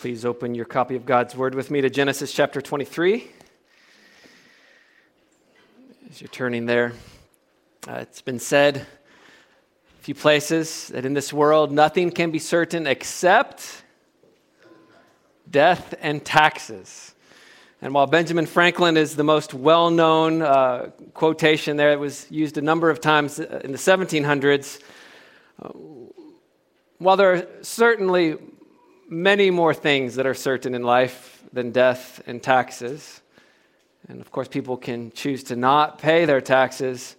Please open your copy of God's Word with me to Genesis chapter 23. As you're turning there, uh, it's been said a few places that in this world nothing can be certain except death and taxes. And while Benjamin Franklin is the most well known uh, quotation there, it was used a number of times in the 1700s. Uh, while there are certainly many more things that are certain in life than death and taxes. And of course, people can choose to not pay their taxes.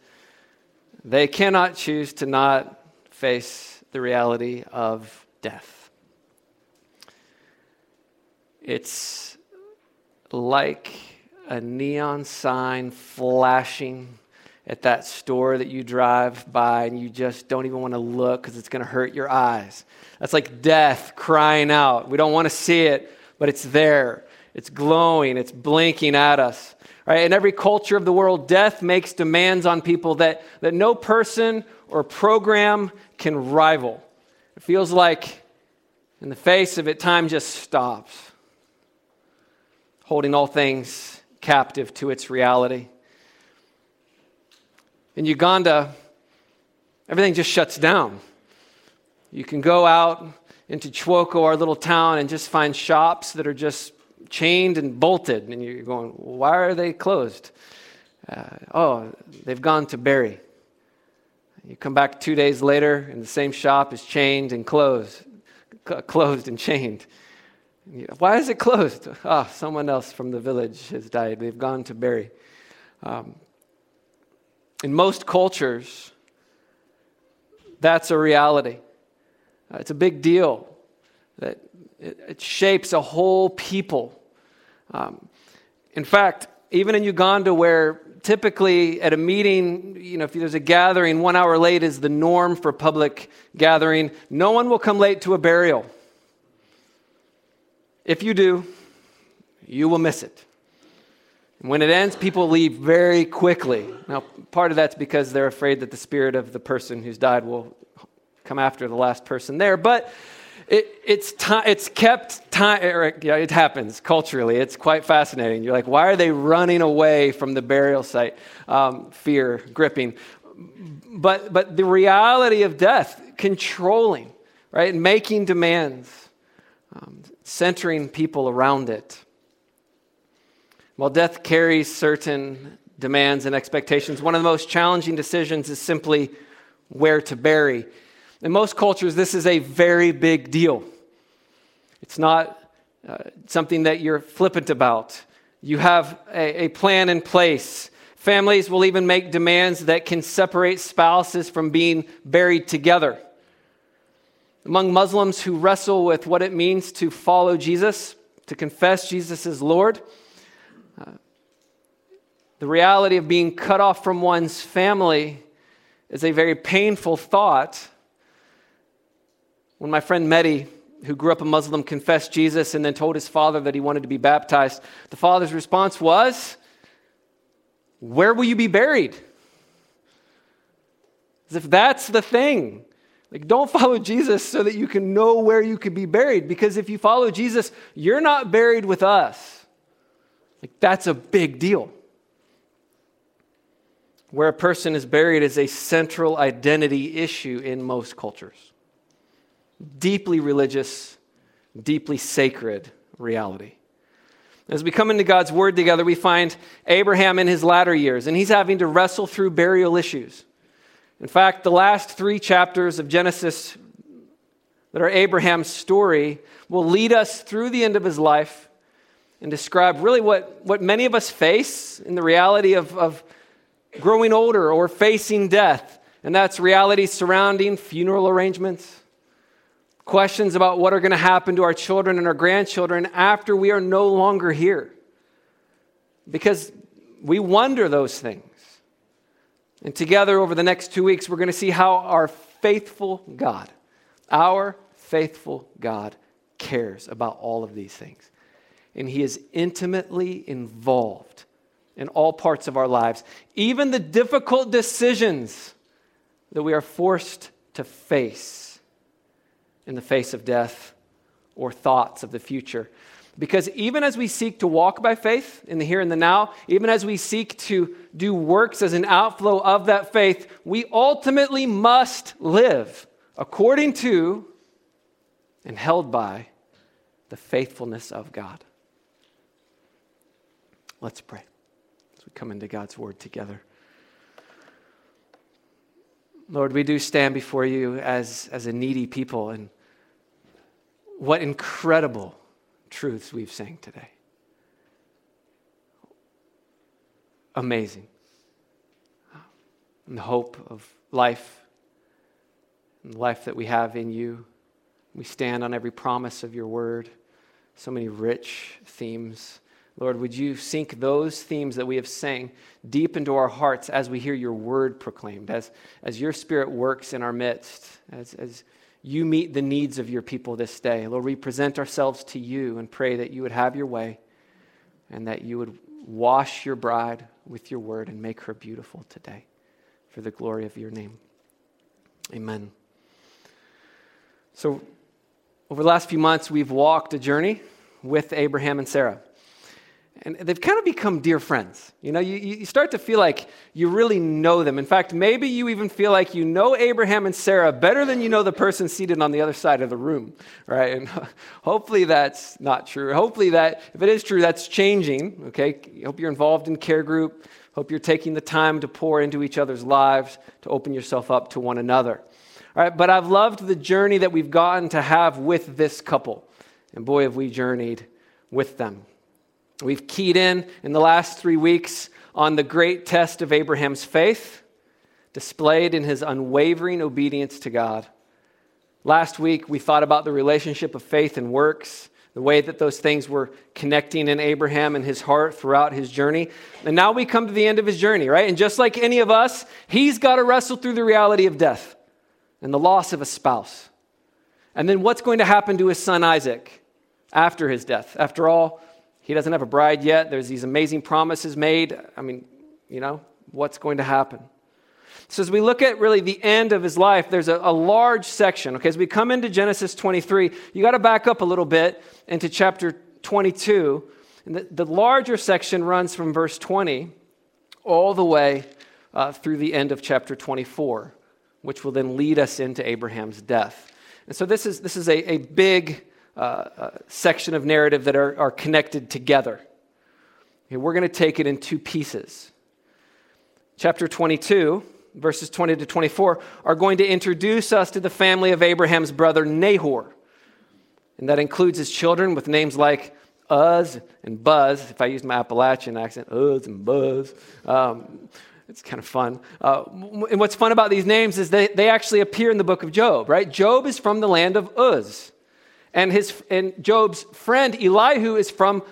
They cannot choose to not face the reality of death. It's like a neon sign flashing at that store that you drive by and you just don't even want to look because it's going to hurt your eyes. That's like death crying out. We don't want to see it, but it's there. It's glowing, it's blinking at us. Right? In every culture of the world, death makes demands on people that, that no person or program can rival. It feels like in the face of it, time just stops, holding all things captive to its reality. In Uganda, everything just shuts down. You can go out into Chwoko, our little town, and just find shops that are just chained and bolted. And you're going, why are they closed? Uh, oh, they've gone to bury. You come back two days later, and the same shop is chained and closed, closed and chained. Why is it closed? Ah, oh, someone else from the village has died. They've gone to bury. Um, in most cultures, that's a reality. Uh, it's a big deal that it, it shapes a whole people. Um, in fact, even in Uganda, where typically at a meeting, you know, if there's a gathering, one hour late is the norm for public gathering, no one will come late to a burial. If you do, you will miss it. When it ends, people leave very quickly. Now, part of that's because they're afraid that the spirit of the person who's died will come after the last person there. But it, it's, time, it's kept time, yeah, it happens culturally. It's quite fascinating. You're like, why are they running away from the burial site? Um, fear, gripping. But, but the reality of death, controlling, right? Making demands, um, centering people around it. While death carries certain demands and expectations, one of the most challenging decisions is simply where to bury. In most cultures, this is a very big deal. It's not uh, something that you're flippant about. You have a, a plan in place. Families will even make demands that can separate spouses from being buried together. Among Muslims who wrestle with what it means to follow Jesus, to confess Jesus as Lord, the reality of being cut off from one's family is a very painful thought. When my friend Mehdi, who grew up a Muslim, confessed Jesus and then told his father that he wanted to be baptized, the father's response was, Where will you be buried? As if that's the thing. Like, don't follow Jesus so that you can know where you could be buried. Because if you follow Jesus, you're not buried with us. Like, that's a big deal. Where a person is buried is a central identity issue in most cultures. Deeply religious, deeply sacred reality. As we come into God's Word together, we find Abraham in his latter years, and he's having to wrestle through burial issues. In fact, the last three chapters of Genesis that are Abraham's story will lead us through the end of his life and describe really what, what many of us face in the reality of, of growing older or facing death, and that's reality surrounding funeral arrangements, questions about what are going to happen to our children and our grandchildren after we are no longer here. Because we wonder those things. And together over the next two weeks, we're going to see how our faithful God, our faithful God, cares about all of these things. And He is intimately involved in all parts of our lives, even the difficult decisions that we are forced to face in the face of death or thoughts of the future. Because even as we seek to walk by faith in the here and the now, even as we seek to do works as an outflow of that faith, we ultimately must live according to and held by the faithfulness of God. Let's pray come into God's word together. Lord, we do stand before you as, as a needy people, and what incredible truths we've sang today. Amazing. And the hope of life, and the life that we have in you. We stand on every promise of your word. So many rich themes. Lord, would you sink those themes that we have sang deep into our hearts as we hear your word proclaimed, as, as your spirit works in our midst, as, as you meet the needs of your people this day. Lord, we present ourselves to you and pray that you would have your way and that you would wash your bride with your word and make her beautiful today for the glory of your name. Amen. So, over the last few months, we've walked a journey with Abraham and Sarah. And they've kind of become dear friends. You know, you, you start to feel like you really know them. In fact, maybe you even feel like you know Abraham and Sarah better than you know the person seated on the other side of the room, right? And hopefully that's not true. Hopefully that, if it is true, that's changing, okay? Hope you're involved in care group. Hope you're taking the time to pour into each other's lives, to open yourself up to one another. All right, but I've loved the journey that we've gotten to have with this couple. And boy, have we journeyed with them. We've keyed in in the last three weeks on the great test of Abraham's faith, displayed in his unwavering obedience to God. Last week, we thought about the relationship of faith and works, the way that those things were connecting in Abraham and his heart throughout his journey. And now we come to the end of his journey, right? And just like any of us, he's got to wrestle through the reality of death and the loss of a spouse. And then what's going to happen to his son Isaac after his death? After all, he doesn't have a bride yet. There's these amazing promises made. I mean, you know, what's going to happen? So, as we look at really the end of his life, there's a, a large section. Okay, as we come into Genesis 23, you got to back up a little bit into chapter 22. And the, the larger section runs from verse 20 all the way uh, through the end of chapter 24, which will then lead us into Abraham's death. And so, this is, this is a, a big uh, uh, section of narrative that are, are connected together. Okay, we're going to take it in two pieces. Chapter 22, verses 20 to 24, are going to introduce us to the family of Abraham's brother Nahor. And that includes his children with names like Uz and Buzz. If I used my Appalachian accent, Uz and Buzz. Um, it's kind of fun. Uh, and what's fun about these names is they, they actually appear in the book of Job, right? Job is from the land of Uz. And, his, and Job's friend Elihu is from,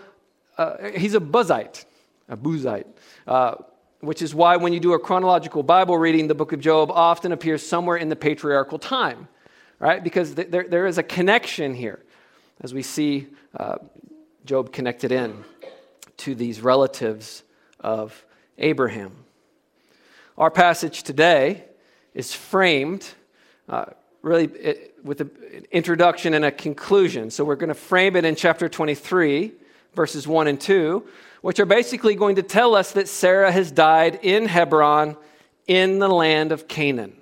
uh, he's a Buzite, a Buzite, uh, which is why when you do a chronological Bible reading, the book of Job often appears somewhere in the patriarchal time, right? Because th- there, there is a connection here, as we see uh, Job connected in to these relatives of Abraham. Our passage today is framed uh, really it, with an introduction and a conclusion. So we're going to frame it in chapter 23, verses 1 and 2, which are basically going to tell us that Sarah has died in Hebron in the land of Canaan.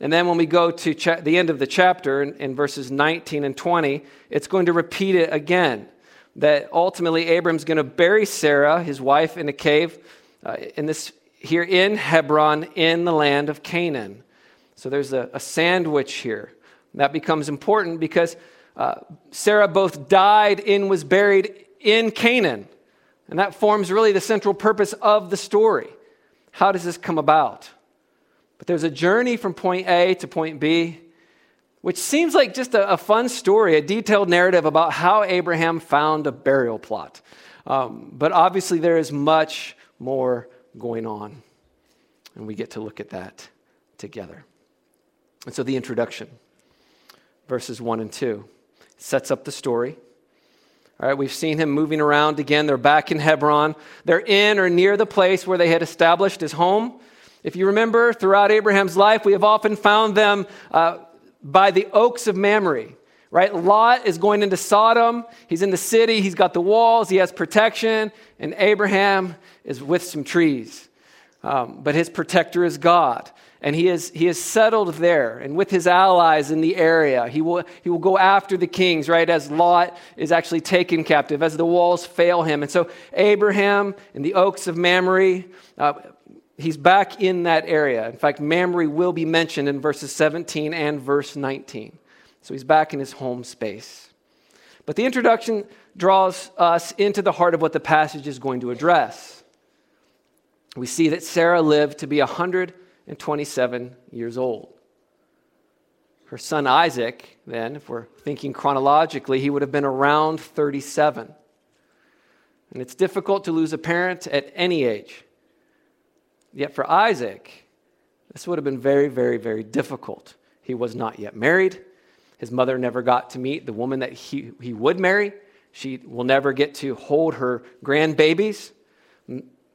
And then when we go to cha- the end of the chapter in, in verses 19 and 20, it's going to repeat it again that ultimately Abram's going to bury Sarah, his wife, in a cave uh, in this here in Hebron in the land of Canaan. So there's a, a sandwich here. That becomes important because uh, Sarah both died and was buried in Canaan. And that forms really the central purpose of the story. How does this come about? But there's a journey from point A to point B, which seems like just a, a fun story, a detailed narrative about how Abraham found a burial plot. Um, but obviously, there is much more going on. And we get to look at that together. And so the introduction, verses 1 and 2, sets up the story. All right, we've seen him moving around again. They're back in Hebron. They're in or near the place where they had established his home. If you remember, throughout Abraham's life, we have often found them uh, by the oaks of Mamre, right? Lot is going into Sodom. He's in the city, he's got the walls, he has protection, and Abraham is with some trees. Um, but his protector is God. And he is, he is settled there and with his allies in the area. He will, he will go after the kings, right, as Lot is actually taken captive, as the walls fail him. And so Abraham in the oaks of Mamre, uh, he's back in that area. In fact, Mamre will be mentioned in verses 17 and verse 19. So he's back in his home space. But the introduction draws us into the heart of what the passage is going to address. We see that Sarah lived to be 127 years old. Her son Isaac, then, if we're thinking chronologically, he would have been around 37. And it's difficult to lose a parent at any age. Yet for Isaac, this would have been very, very, very difficult. He was not yet married. His mother never got to meet the woman that he, he would marry. She will never get to hold her grandbabies.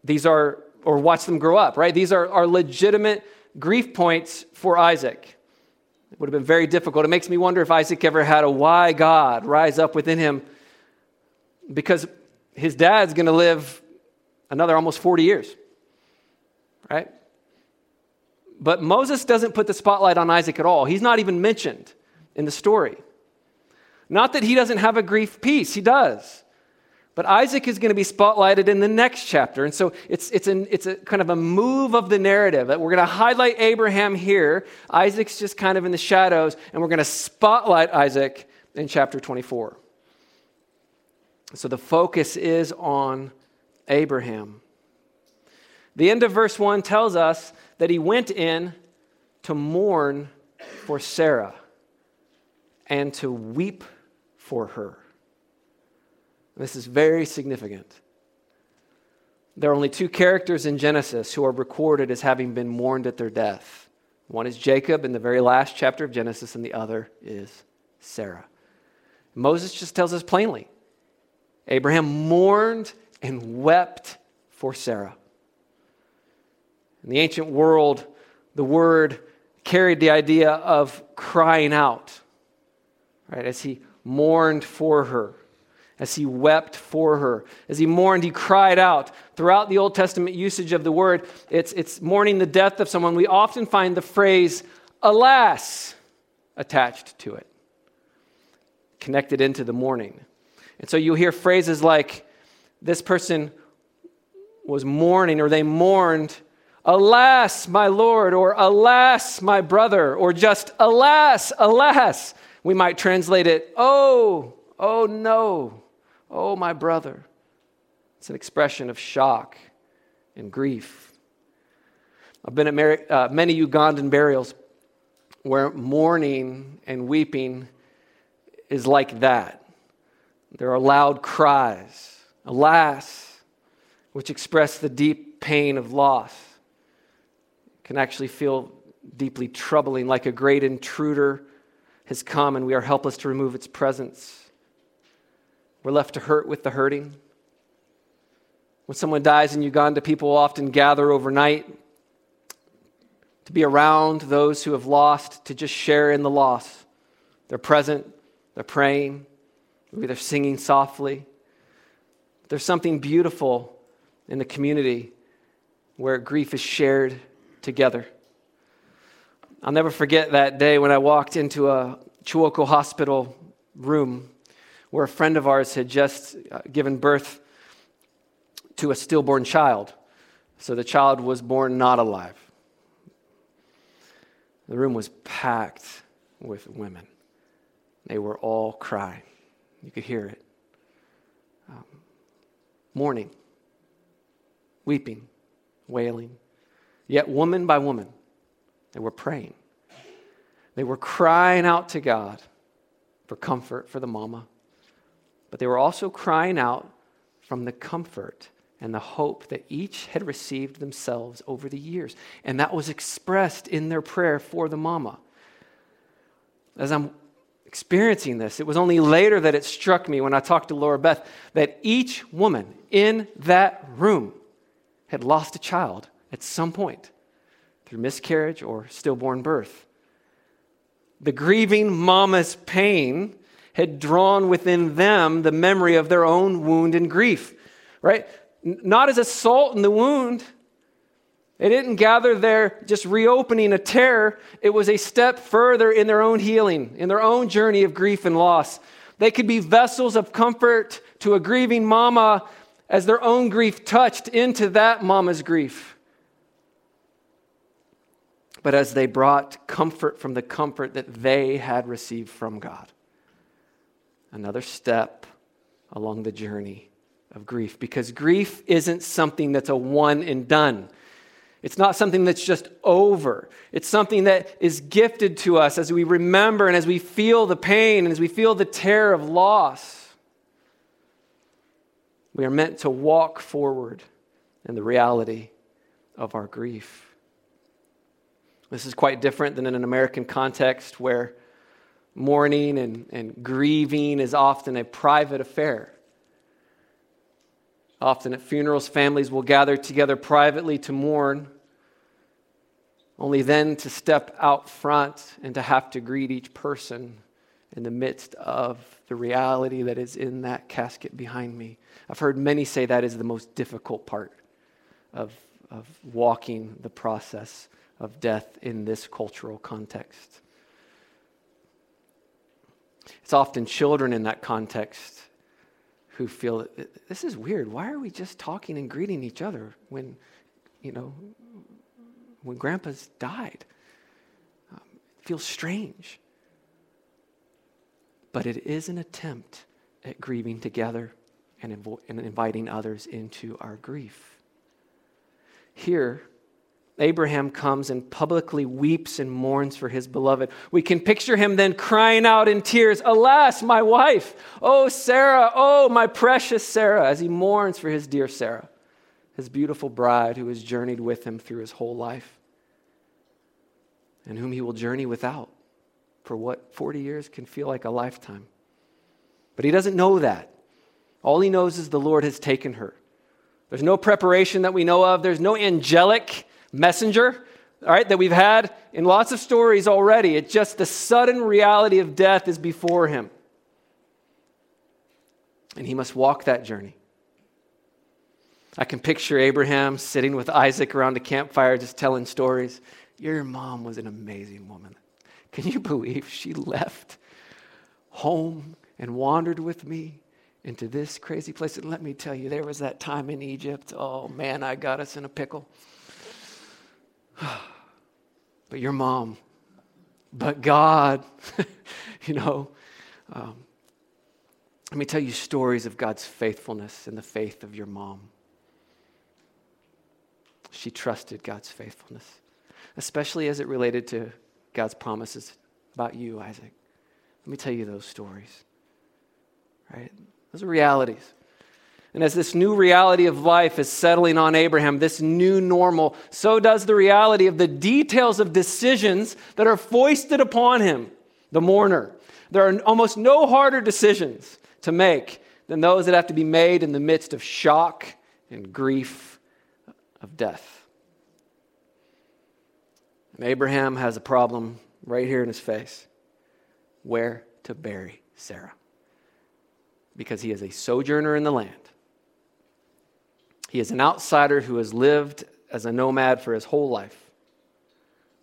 These are, or watch them grow up, right? These are, are legitimate grief points for Isaac. It would have been very difficult. It makes me wonder if Isaac ever had a why God rise up within him because his dad's going to live another almost 40 years, right? But Moses doesn't put the spotlight on Isaac at all. He's not even mentioned in the story. Not that he doesn't have a grief piece, he does. But Isaac is going to be spotlighted in the next chapter. And so it's, it's, an, it's a kind of a move of the narrative that we're going to highlight Abraham here. Isaac's just kind of in the shadows, and we're going to spotlight Isaac in chapter 24. So the focus is on Abraham. The end of verse 1 tells us that he went in to mourn for Sarah and to weep for her. This is very significant. There are only two characters in Genesis who are recorded as having been mourned at their death. One is Jacob in the very last chapter of Genesis, and the other is Sarah. Moses just tells us plainly Abraham mourned and wept for Sarah. In the ancient world, the word carried the idea of crying out right? As he mourned for her, as he wept for her, as he mourned, he cried out. Throughout the Old Testament usage of the word, it's, it's mourning the death of someone. We often find the phrase, alas, attached to it, connected into the mourning. And so you hear phrases like, this person was mourning, or they mourned, alas, my Lord, or alas, my brother, or just alas, alas. We might translate it, oh, oh no, oh my brother. It's an expression of shock and grief. I've been at uh, many Ugandan burials where mourning and weeping is like that. There are loud cries, alas, which express the deep pain of loss. It can actually feel deeply troubling, like a great intruder has come and we are helpless to remove its presence. We're left to hurt with the hurting. When someone dies in Uganda, people often gather overnight to be around those who have lost, to just share in the loss. They're present, they're praying, maybe they're singing softly. There's something beautiful in the community where grief is shared together. I'll never forget that day when I walked into a Chiwoko hospital room where a friend of ours had just uh, given birth to a stillborn child. So the child was born not alive. The room was packed with women. They were all crying. You could hear it. Um, mourning, weeping, wailing. Yet, woman by woman, they were praying. They were crying out to God for comfort for the mama, but they were also crying out from the comfort and the hope that each had received themselves over the years. And that was expressed in their prayer for the mama. As I'm experiencing this, it was only later that it struck me when I talked to Laura Beth that each woman in that room had lost a child at some point through miscarriage or stillborn birth. The grieving mama's pain had drawn within them the memory of their own wound and grief, right? Not as a salt in the wound. They didn't gather there just reopening a tear. It was a step further in their own healing, in their own journey of grief and loss. They could be vessels of comfort to a grieving mama as their own grief touched into that mama's grief. But as they brought comfort from the comfort that they had received from God. Another step along the journey of grief because grief isn't something that's a one and done. It's not something that's just over. It's something that is gifted to us as we remember and as we feel the pain and as we feel the tear of loss. We are meant to walk forward in the reality of our grief. This is quite different than in an American context where mourning and, and grieving is often a private affair. Often at funerals, families will gather together privately to mourn, only then to step out front and to have to greet each person in the midst of the reality that is in that casket behind me. I've heard many say that is the most difficult part of, of walking the process of death in this cultural context. It's often children in that context who feel this is weird. Why are we just talking and greeting each other when, you know, when grandpa's died? Um, it feels strange. But it is an attempt at grieving together and, invo- and inviting others into our grief. Here, Abraham comes and publicly weeps and mourns for his beloved. We can picture him then crying out in tears, Alas, my wife! Oh, Sarah! Oh, my precious Sarah! as he mourns for his dear Sarah, his beautiful bride who has journeyed with him through his whole life and whom he will journey without for what 40 years can feel like a lifetime. But he doesn't know that. All he knows is the Lord has taken her. There's no preparation that we know of, there's no angelic messenger, all right, that we've had in lots of stories already. It's just the sudden reality of death is before him. And he must walk that journey. I can picture Abraham sitting with Isaac around a campfire just telling stories. Your mom was an amazing woman. Can you believe she left home and wandered with me into this crazy place? And let me tell you, there was that time in Egypt. Oh man, I got us in a pickle. but your mom, but God, you know. Um, let me tell you stories of God's faithfulness and the faith of your mom. She trusted God's faithfulness, especially as it related to God's promises about you, Isaac. Let me tell you those stories. Right? Those are realities. And as this new reality of life is settling on Abraham, this new normal, so does the reality of the details of decisions that are foisted upon him, the mourner. There are almost no harder decisions to make than those that have to be made in the midst of shock and grief of death. And Abraham has a problem right here in his face where to bury Sarah. Because he is a sojourner in the land. He is an outsider who has lived as a nomad for his whole life.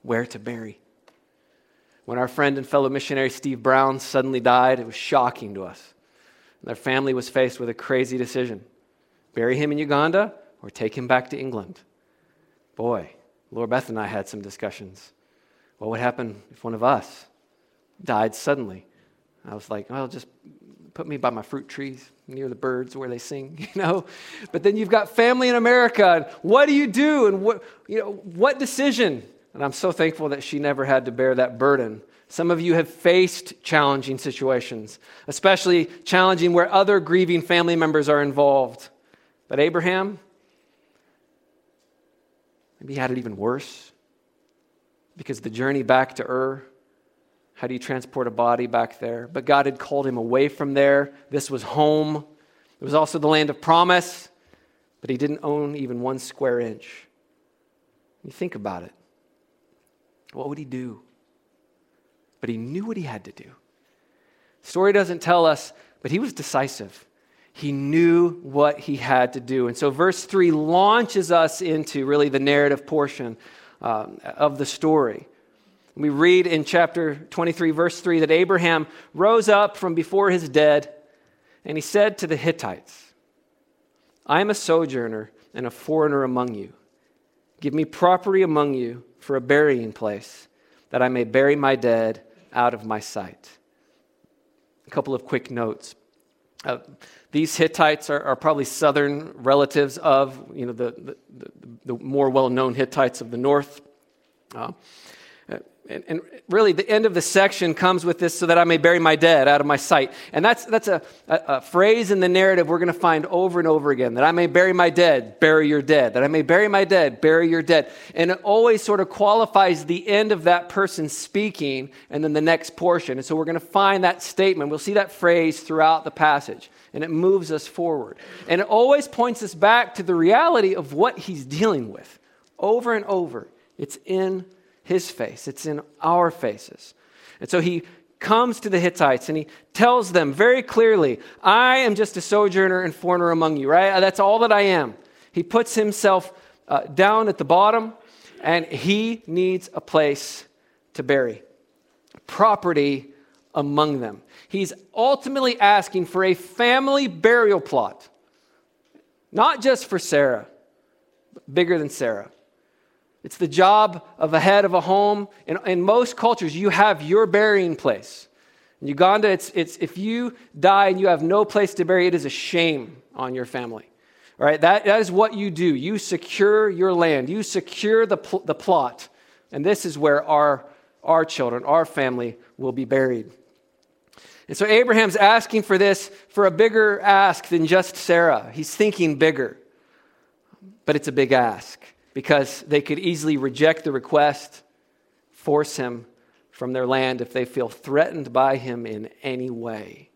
Where to bury? When our friend and fellow missionary Steve Brown suddenly died, it was shocking to us. Their family was faced with a crazy decision bury him in Uganda or take him back to England. Boy, Laura Beth and I had some discussions. What would happen if one of us died suddenly? I was like, well, just put me by my fruit trees near the birds where they sing, you know. But then you've got family in America. And what do you do? And what, you know, what decision? And I'm so thankful that she never had to bear that burden. Some of you have faced challenging situations, especially challenging where other grieving family members are involved. But Abraham, maybe he had it even worse because the journey back to Ur how do you transport a body back there? But God had called him away from there. This was home. It was also the land of promise, but he didn't own even one square inch. You think about it. What would he do? But he knew what he had to do. Story doesn't tell us, but he was decisive. He knew what he had to do. And so, verse 3 launches us into really the narrative portion um, of the story. We read in chapter 23, verse 3, that Abraham rose up from before his dead and he said to the Hittites, I am a sojourner and a foreigner among you. Give me property among you for a burying place, that I may bury my dead out of my sight. A couple of quick notes. Uh, these Hittites are, are, probably southern relatives of you know, the, the, the, the more well known Hittites of the north. Uh, and, and, really, the end of the section comes with this so that I may bury my dead out of my sight. And that's, that's a, a, a phrase in the narrative we're going to find over and over again that I may bury my dead, bury your dead. That I may bury my dead, bury your dead. And it always sort of qualifies the end of that person speaking and then the next portion. And so we're going to find that statement. We'll see that phrase throughout the passage. And it moves us forward. And it always points us back to the reality of what he's dealing with over and over. It's in his face, it's in our faces. And so he comes to the Hittites and he tells them very clearly, I am just a sojourner and foreigner among you, right? That's all that I am. He puts himself uh, down at the bottom and he needs a place to bury, property among them. He's ultimately asking for a family burial plot, not just for Sarah, bigger than Sarah. It's the job of a head of a home. In, in most cultures, you have your burying place. In Uganda, it's, it's if you die and you have no place to bury, it is a shame on your family. All right, that, that is what you do. You secure your land, you secure the, pl- the plot. And this is where our, our children, our family will be buried. And so Abraham's asking for this for a bigger ask than just Sarah. He's thinking bigger, but it's a big ask because they could easily reject the request, force him from their land if they feel threatened by him in any way.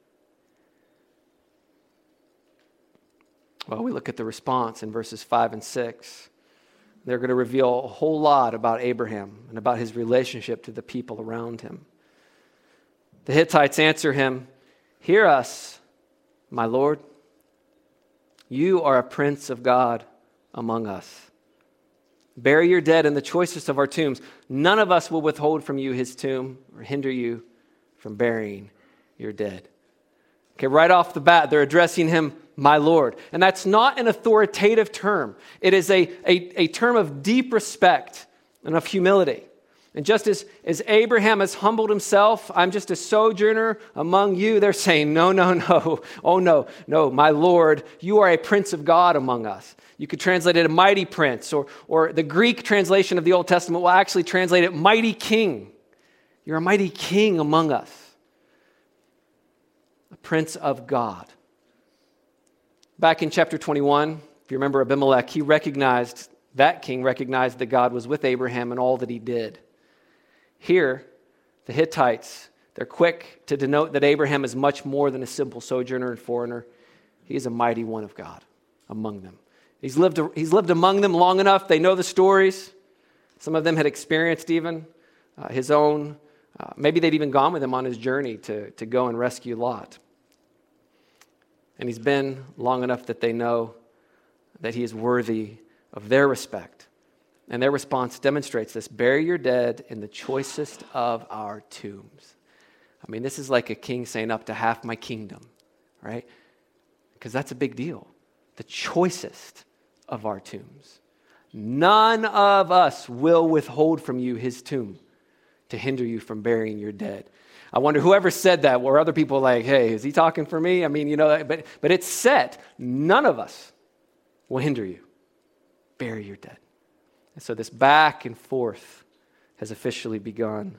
Well, we look at the response in verses 5 and 6. They're going to reveal a whole lot about Abraham and about his relationship to the people around him. The Hittites answer him, Hear us, my Lord. You are a prince of God among us. Bury your dead in the choicest of our tombs. None of us will withhold from you his tomb or hinder you from burying your dead. Okay, right off the bat, they're addressing him, my Lord. And that's not an authoritative term, it is a, a, a term of deep respect and of humility. And just as, as Abraham has humbled himself, I'm just a sojourner among you, they're saying, No, no, no. Oh, no, no, my Lord, you are a prince of God among us. You could translate it a mighty prince, or, or the Greek translation of the Old Testament will actually translate it mighty king. You're a mighty king among us, a prince of God. Back in chapter 21, if you remember Abimelech, he recognized, that king recognized that God was with Abraham and all that he did. Here, the Hittites, they're quick to denote that Abraham is much more than a simple sojourner and foreigner. He is a mighty one of God among them. He's lived, he's lived among them long enough. They know the stories. Some of them had experienced even uh, his own. Uh, maybe they'd even gone with him on his journey to, to go and rescue Lot. And he's been long enough that they know that he is worthy of their respect. And their response demonstrates this bury your dead in the choicest of our tombs. I mean, this is like a king saying, up to half my kingdom, right? Because that's a big deal. The choicest of our tombs. None of us will withhold from you his tomb to hinder you from burying your dead. I wonder whoever said that, were other people like, hey, is he talking for me? I mean, you know, but, but it's set. None of us will hinder you. Bury your dead. And so this back and forth has officially begun.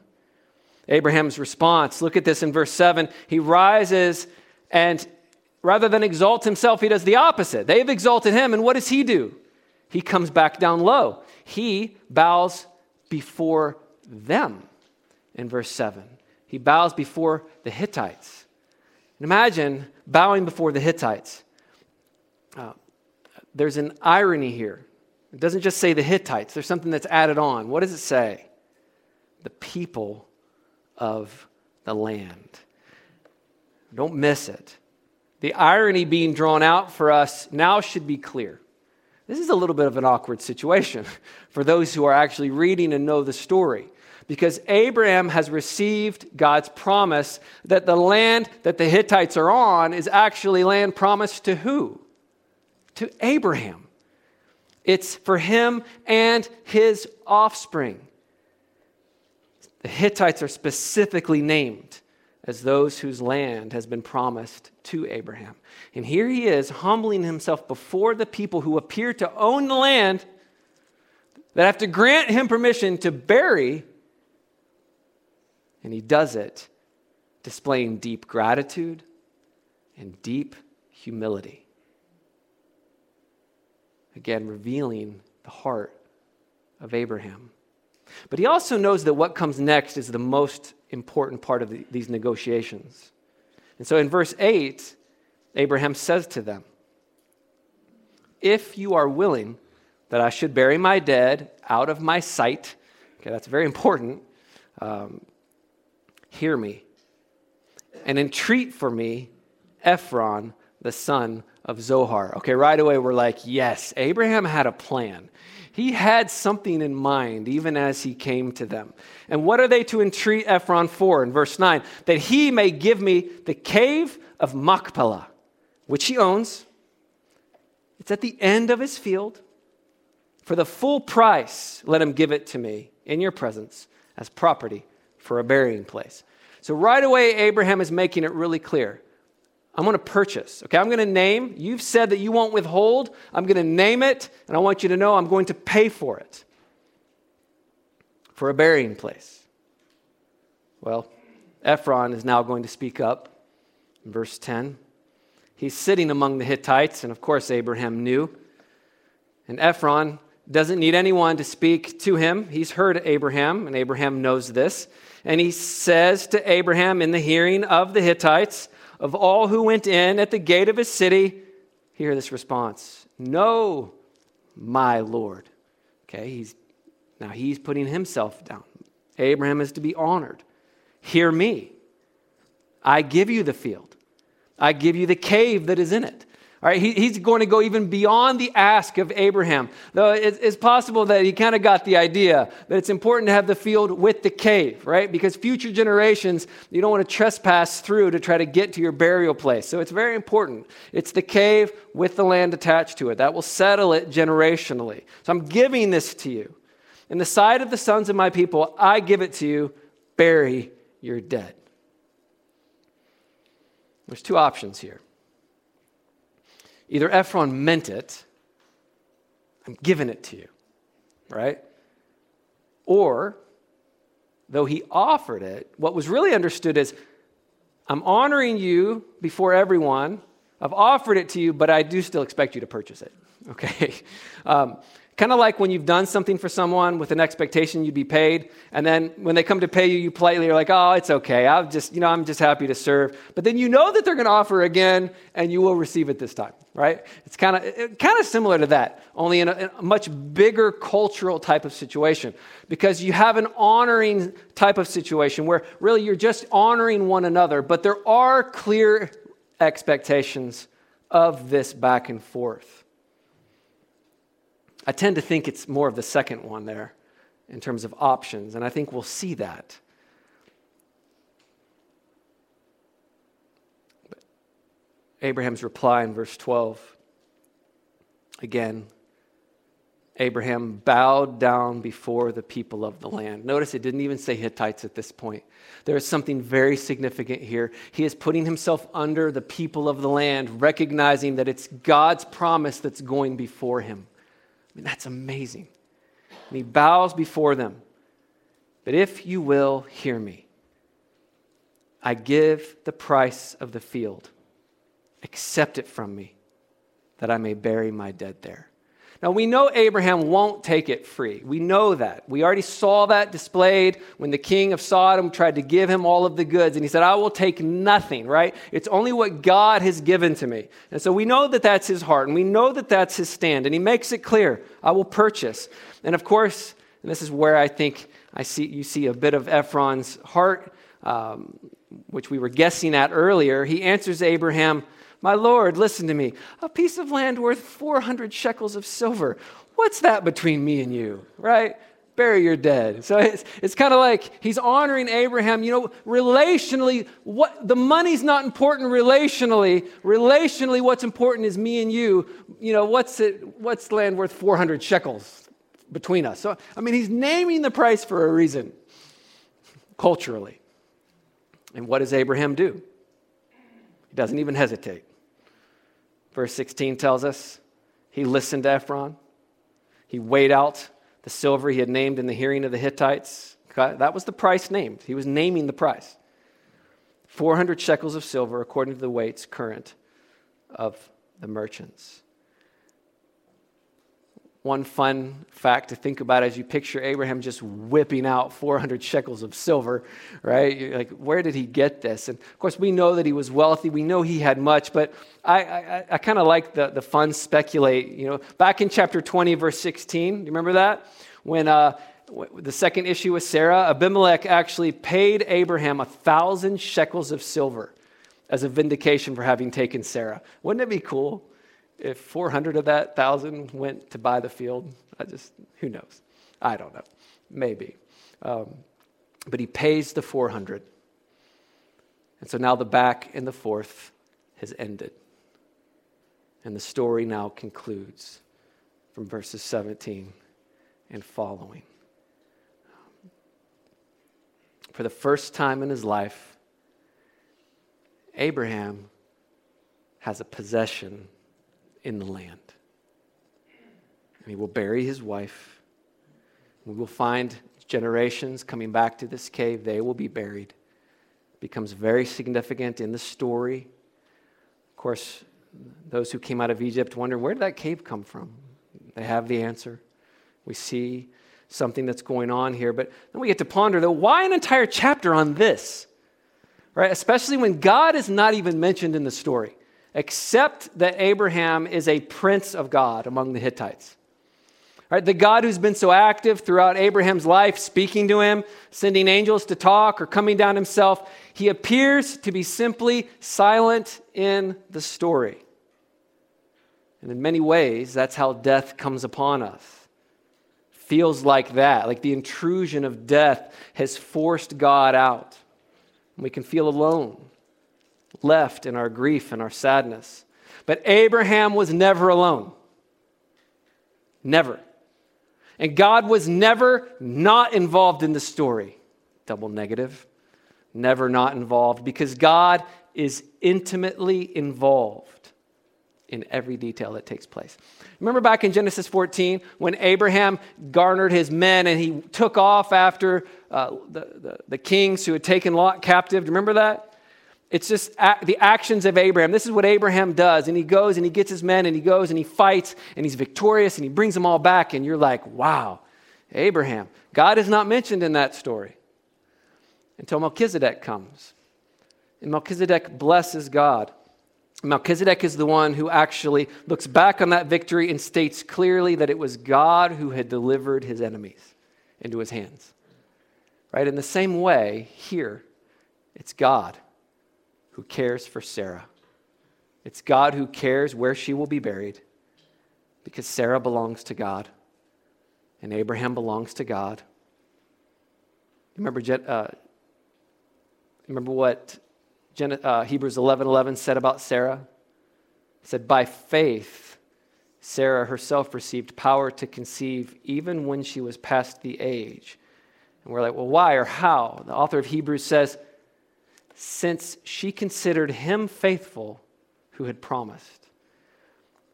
Abraham's response, look at this in verse 7. He rises and rather than exalt himself, he does the opposite. They've exalted him, and what does he do? He comes back down low. He bows before them in verse 7. He bows before the Hittites. And imagine bowing before the Hittites. Uh, there's an irony here. It doesn't just say the Hittites, there's something that's added on. What does it say? The people of the land. Don't miss it. The irony being drawn out for us now should be clear. This is a little bit of an awkward situation for those who are actually reading and know the story. Because Abraham has received God's promise that the land that the Hittites are on is actually land promised to who? To Abraham. It's for him and his offspring. The Hittites are specifically named as those whose land has been promised to Abraham. And here he is, humbling himself before the people who appear to own the land that have to grant him permission to bury. And he does it displaying deep gratitude and deep humility. Again, revealing the heart of Abraham. But he also knows that what comes next is the most important part of the, these negotiations. And so in verse 8, Abraham says to them, If you are willing that I should bury my dead out of my sight, okay, that's very important, um, hear me and entreat for me Ephron, the son of Zohar. Okay, right away we're like, yes, Abraham had a plan. He had something in mind even as he came to them. And what are they to entreat Ephron for? In verse 9, that he may give me the cave of Machpelah, which he owns. It's at the end of his field. For the full price, let him give it to me in your presence as property for a burying place. So right away, Abraham is making it really clear I'm going to purchase. Okay, I'm going to name. You've said that you won't withhold. I'm going to name it, and I want you to know I'm going to pay for it for a burying place. Well, Ephron is now going to speak up in verse 10. He's sitting among the Hittites, and of course, Abraham knew. And Ephron doesn't need anyone to speak to him. He's heard Abraham, and Abraham knows this. And he says to Abraham in the hearing of the Hittites, of all who went in at the gate of his city, hear this response No, my Lord. Okay, he's now he's putting himself down. Abraham is to be honored. Hear me. I give you the field. I give you the cave that is in it. All right, he, he's going to go even beyond the ask of Abraham. Though it, it's possible that he kind of got the idea that it's important to have the field with the cave, right? Because future generations, you don't want to trespass through to try to get to your burial place. So it's very important. It's the cave with the land attached to it. That will settle it generationally. So I'm giving this to you. In the sight of the sons of my people, I give it to you. Bury your dead. There's two options here. Either Ephron meant it, I'm giving it to you, right? Or, though he offered it, what was really understood is, I'm honoring you before everyone. I've offered it to you, but I do still expect you to purchase it. Okay? Um, Kind of like when you've done something for someone with an expectation you'd be paid, and then when they come to pay you, you politely are like, "Oh, it's okay. I'll just, you know, I'm just happy to serve." But then you know that they're going to offer again, and you will receive it this time, right? It's kind of kind of similar to that, only in a, in a much bigger cultural type of situation, because you have an honoring type of situation where really you're just honoring one another, but there are clear expectations of this back and forth. I tend to think it's more of the second one there in terms of options, and I think we'll see that. But Abraham's reply in verse 12 again, Abraham bowed down before the people of the land. Notice it didn't even say Hittites at this point. There is something very significant here. He is putting himself under the people of the land, recognizing that it's God's promise that's going before him. I mean, that's amazing. And he bows before them. But if you will hear me, I give the price of the field. Accept it from me, that I may bury my dead there. Now, we know Abraham won't take it free. We know that. We already saw that displayed when the king of Sodom tried to give him all of the goods, and he said, I will take nothing, right? It's only what God has given to me. And so we know that that's his heart, and we know that that's his stand, and he makes it clear I will purchase. And of course, and this is where I think I see, you see a bit of Ephron's heart. Um, which we were guessing at earlier, he answers Abraham, My Lord, listen to me. A piece of land worth 400 shekels of silver. What's that between me and you, right? bury your dead. So it's, it's kind of like he's honoring Abraham. You know, relationally, what the money's not important relationally. Relationally, what's important is me and you. You know, what's it, what's land worth 400 shekels between us? So, I mean, he's naming the price for a reason, culturally. And what does Abraham do? He doesn't even hesitate. Verse 16 tells us he listened to Ephron. He weighed out the silver he had named in the hearing of the Hittites. That was the price named. He was naming the price 400 shekels of silver, according to the weights current of the merchants. One fun fact to think about as you picture Abraham just whipping out 400 shekels of silver, right? You're like, where did he get this? And of course, we know that he was wealthy. We know he had much, but I, I, I kind of like the, the fun speculate. You know, back in chapter 20, verse 16, do you remember that? When uh, the second issue with Sarah, Abimelech actually paid Abraham a thousand shekels of silver as a vindication for having taken Sarah. Wouldn't it be cool? If 400 of that thousand went to buy the field, I just, who knows? I don't know. Maybe. Um, but he pays the 400. And so now the back and the forth has ended. And the story now concludes from verses 17 and following. For the first time in his life, Abraham has a possession in the land. And he will bury his wife. We will find generations coming back to this cave, they will be buried. It becomes very significant in the story. Of course, those who came out of Egypt wonder where did that cave come from? They have the answer. We see something that's going on here, but then we get to ponder though, why an entire chapter on this? Right? Especially when God is not even mentioned in the story except that Abraham is a prince of God among the Hittites. Right, the God who's been so active throughout Abraham's life, speaking to him, sending angels to talk, or coming down himself, he appears to be simply silent in the story. And in many ways, that's how death comes upon us. Feels like that, like the intrusion of death has forced God out. And We can feel alone left in our grief and our sadness. But Abraham was never alone. Never. And God was never not involved in the story. Double negative. Never not involved because God is intimately involved in every detail that takes place. Remember back in Genesis 14 when Abraham garnered his men and he took off after uh, the, the, the kings who had taken Lot captive? Do you remember that? It's just the actions of Abraham. This is what Abraham does. And he goes and he gets his men and he goes and he fights and he's victorious and he brings them all back. And you're like, wow, Abraham. God is not mentioned in that story until Melchizedek comes. And Melchizedek blesses God. Melchizedek is the one who actually looks back on that victory and states clearly that it was God who had delivered his enemies into his hands. Right? In the same way, here, it's God who cares for Sarah. It's God who cares where she will be buried because Sarah belongs to God and Abraham belongs to God. Remember, uh, remember what uh, Hebrews 11 11 said about Sarah? It said, By faith, Sarah herself received power to conceive even when she was past the age. And we're like, well, why or how? The author of Hebrews says, since she considered him faithful who had promised.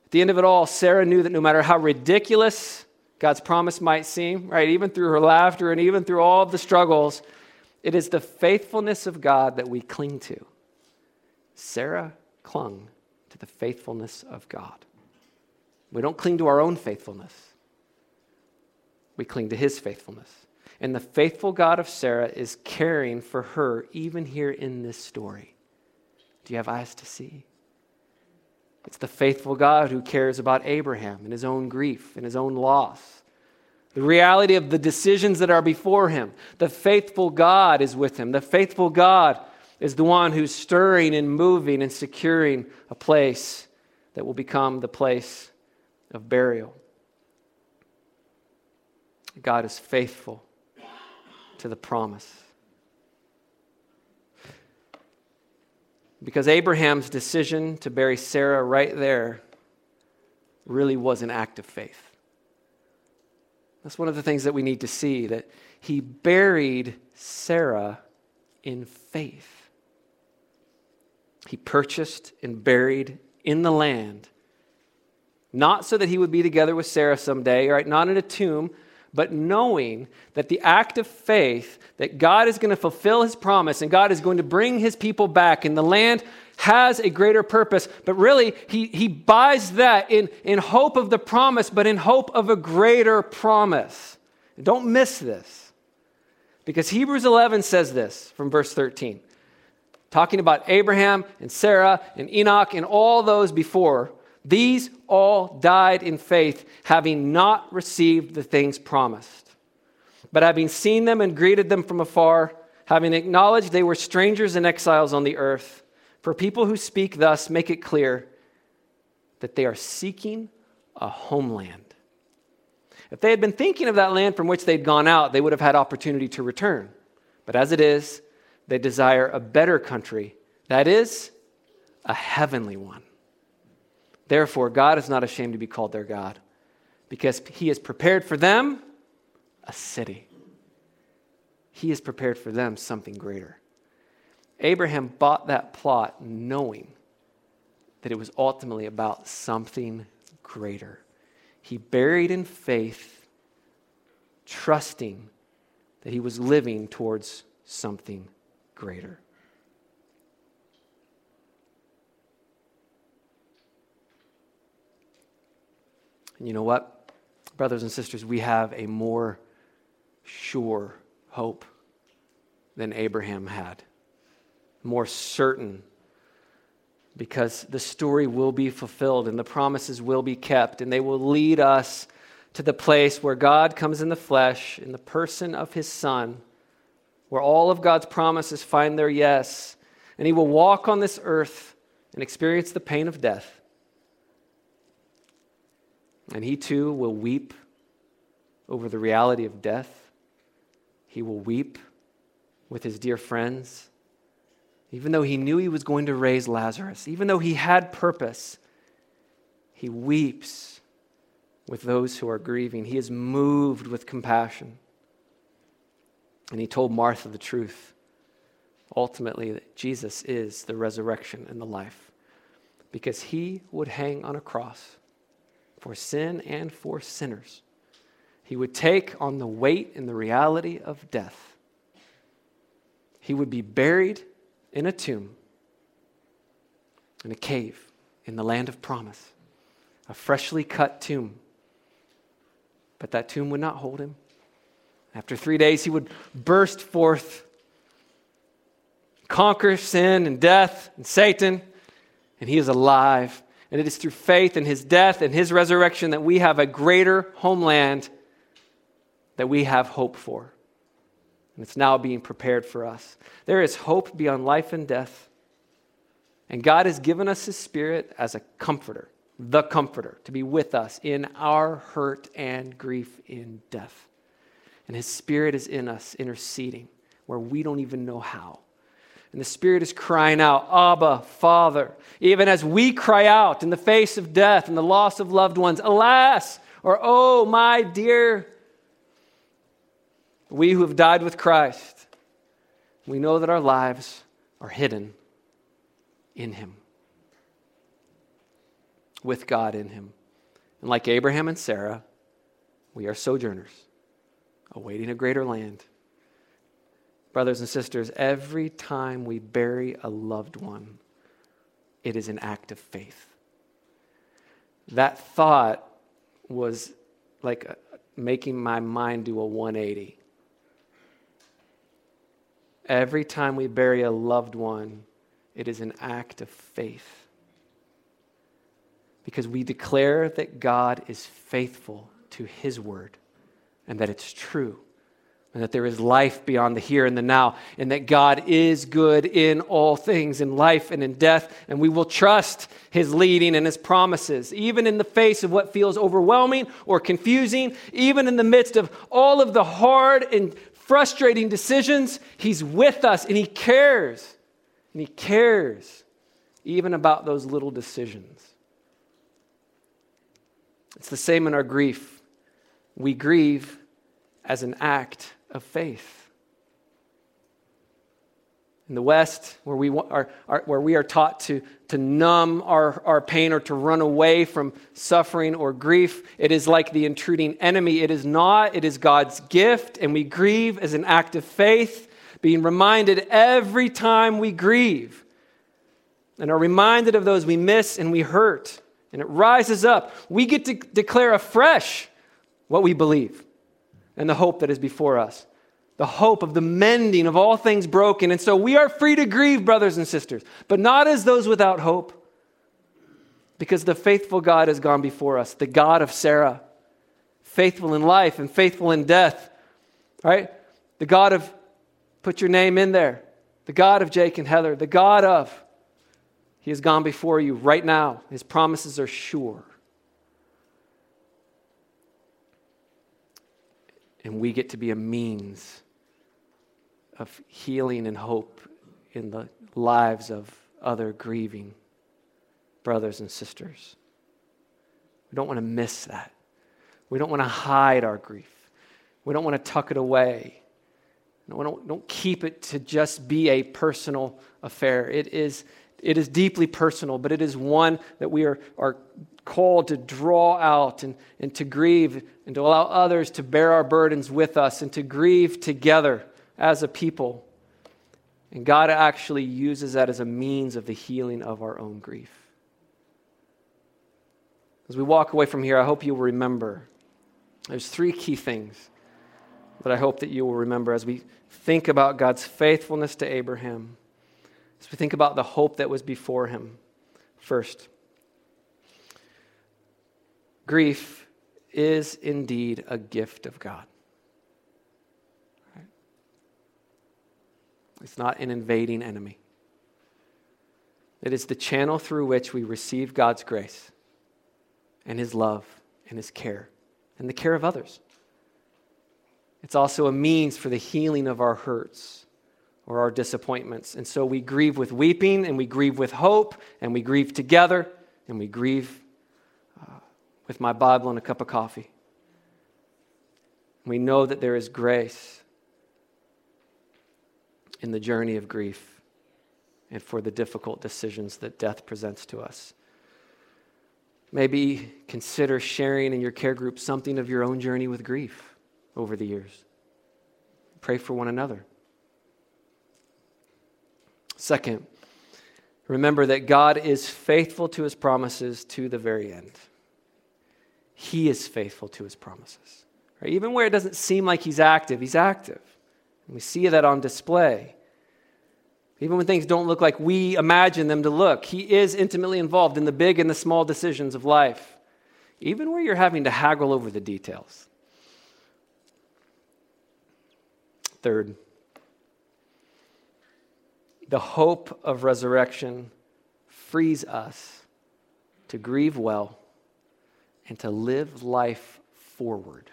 At the end of it all, Sarah knew that no matter how ridiculous God's promise might seem, right, even through her laughter and even through all of the struggles, it is the faithfulness of God that we cling to. Sarah clung to the faithfulness of God. We don't cling to our own faithfulness, we cling to his faithfulness. And the faithful God of Sarah is caring for her even here in this story. Do you have eyes to see? It's the faithful God who cares about Abraham and his own grief and his own loss. The reality of the decisions that are before him. The faithful God is with him. The faithful God is the one who's stirring and moving and securing a place that will become the place of burial. God is faithful to the promise. Because Abraham's decision to bury Sarah right there really was an act of faith. That's one of the things that we need to see that he buried Sarah in faith. He purchased and buried in the land, not so that he would be together with Sarah someday, right? Not in a tomb, but knowing that the act of faith that God is going to fulfill his promise and God is going to bring his people back and the land has a greater purpose. But really, he, he buys that in, in hope of the promise, but in hope of a greater promise. Don't miss this. Because Hebrews 11 says this from verse 13, talking about Abraham and Sarah and Enoch and all those before. These all died in faith, having not received the things promised, but having seen them and greeted them from afar, having acknowledged they were strangers and exiles on the earth. For people who speak thus make it clear that they are seeking a homeland. If they had been thinking of that land from which they'd gone out, they would have had opportunity to return. But as it is, they desire a better country, that is, a heavenly one. Therefore, God is not ashamed to be called their God, because He has prepared for them a city. He has prepared for them something greater. Abraham bought that plot knowing that it was ultimately about something greater. He buried in faith, trusting that he was living towards something greater. And you know what? Brothers and sisters, we have a more sure hope than Abraham had more certain because the story will be fulfilled and the promises will be kept, and they will lead us to the place where God comes in the flesh in the person of his Son, where all of God's promises find their yes, and he will walk on this earth and experience the pain of death. And he too will weep over the reality of death. He will weep with his dear friends even though he knew he was going to raise Lazarus, even though he had purpose, he weeps with those who are grieving. He is moved with compassion. And he told Martha the truth ultimately that Jesus is the resurrection and the life because he would hang on a cross for sin and for sinners. He would take on the weight and the reality of death. He would be buried in a tomb, in a cave, in the land of promise, a freshly cut tomb. But that tomb would not hold him. After three days, he would burst forth, conquer sin and death and Satan, and he is alive. And it is through faith in his death and his resurrection that we have a greater homeland that we have hope for. And it's now being prepared for us. There is hope beyond life and death. And God has given us His Spirit as a comforter, the comforter, to be with us in our hurt and grief in death. And His Spirit is in us, interceding where we don't even know how. And the Spirit is crying out, Abba, Father, even as we cry out in the face of death and the loss of loved ones, alas, or oh, my dear we who have died with Christ, we know that our lives are hidden in Him, with God in Him. And like Abraham and Sarah, we are sojourners, awaiting a greater land. Brothers and sisters, every time we bury a loved one, it is an act of faith. That thought was like uh, making my mind do a 180. Every time we bury a loved one, it is an act of faith. Because we declare that God is faithful to his word and that it's true. And that there is life beyond the here and the now, and that God is good in all things, in life and in death, and we will trust His leading and His promises, even in the face of what feels overwhelming or confusing, even in the midst of all of the hard and frustrating decisions. He's with us and He cares, and He cares even about those little decisions. It's the same in our grief. We grieve as an act of faith. In the West, where we are, are, where we are taught to, to numb our, our pain or to run away from suffering or grief, it is like the intruding enemy. It is not, it is God's gift, and we grieve as an act of faith, being reminded every time we grieve and are reminded of those we miss and we hurt, and it rises up. We get to declare afresh what we believe and the hope that is before us. The hope of the mending of all things broken. And so we are free to grieve, brothers and sisters, but not as those without hope. Because the faithful God has gone before us, the God of Sarah, faithful in life and faithful in death. Right? The God of, put your name in there, the God of Jake and Heather, the God of, He has gone before you right now. His promises are sure. And we get to be a means of healing and hope in the lives of other grieving brothers and sisters. We don't want to miss that. We don't want to hide our grief. We don't want to tuck it away. We don't, don't keep it to just be a personal affair. It is, it is deeply personal, but it is one that we are, are called to draw out and, and to grieve and to allow others to bear our burdens with us and to grieve together as a people. And God actually uses that as a means of the healing of our own grief. As we walk away from here, I hope you will remember there's three key things that I hope that you will remember as we think about God's faithfulness to Abraham, as we think about the hope that was before him. First, Grief is indeed a gift of God. It's not an invading enemy. It is the channel through which we receive God's grace and His love and His care and the care of others. It's also a means for the healing of our hurts or our disappointments. And so we grieve with weeping and we grieve with hope and we grieve together and we grieve uh, with my Bible and a cup of coffee. We know that there is grace in the journey of grief and for the difficult decisions that death presents to us. Maybe consider sharing in your care group something of your own journey with grief over the years. Pray for one another. Second, remember that God is faithful to his promises to the very end. He is faithful to his promises. Right? Even where it doesn't seem like he's active, he's active. And we see that on display. Even when things don't look like we imagine them to look, he is intimately involved in the big and the small decisions of life, even where you're having to haggle over the details. Third, the hope of resurrection frees us to grieve well and to live life forward.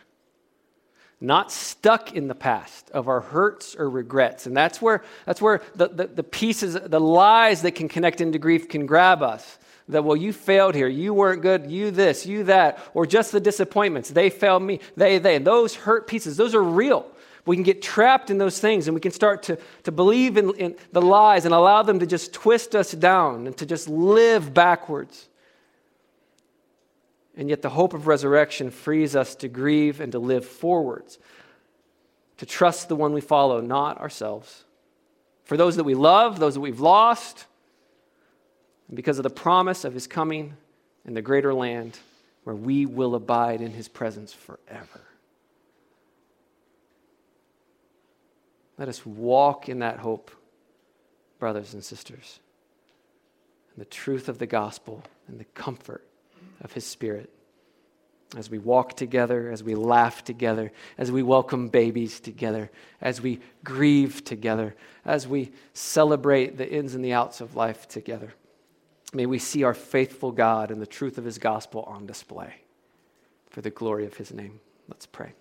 Not stuck in the past of our hurts or regrets. And that's where, that's where the, the, the pieces, the lies that can connect into grief can grab us. That, well, you failed here. You weren't good. You this, you that. Or just the disappointments. They failed me. They, they. Those hurt pieces, those are real. We can get trapped in those things and we can start to, to believe in, in the lies and allow them to just twist us down and to just live backwards. And yet, the hope of resurrection frees us to grieve and to live forwards, to trust the one we follow, not ourselves. For those that we love, those that we've lost, and because of the promise of his coming in the greater land where we will abide in his presence forever. Let us walk in that hope, brothers and sisters, and the truth of the gospel and the comfort of His Spirit. as we walk together, as we laugh together, as we welcome babies together, as we grieve together, as we celebrate the ins and the outs of life together. May we see our faithful God and the truth of his gospel on display for the glory of his name. Let's pray.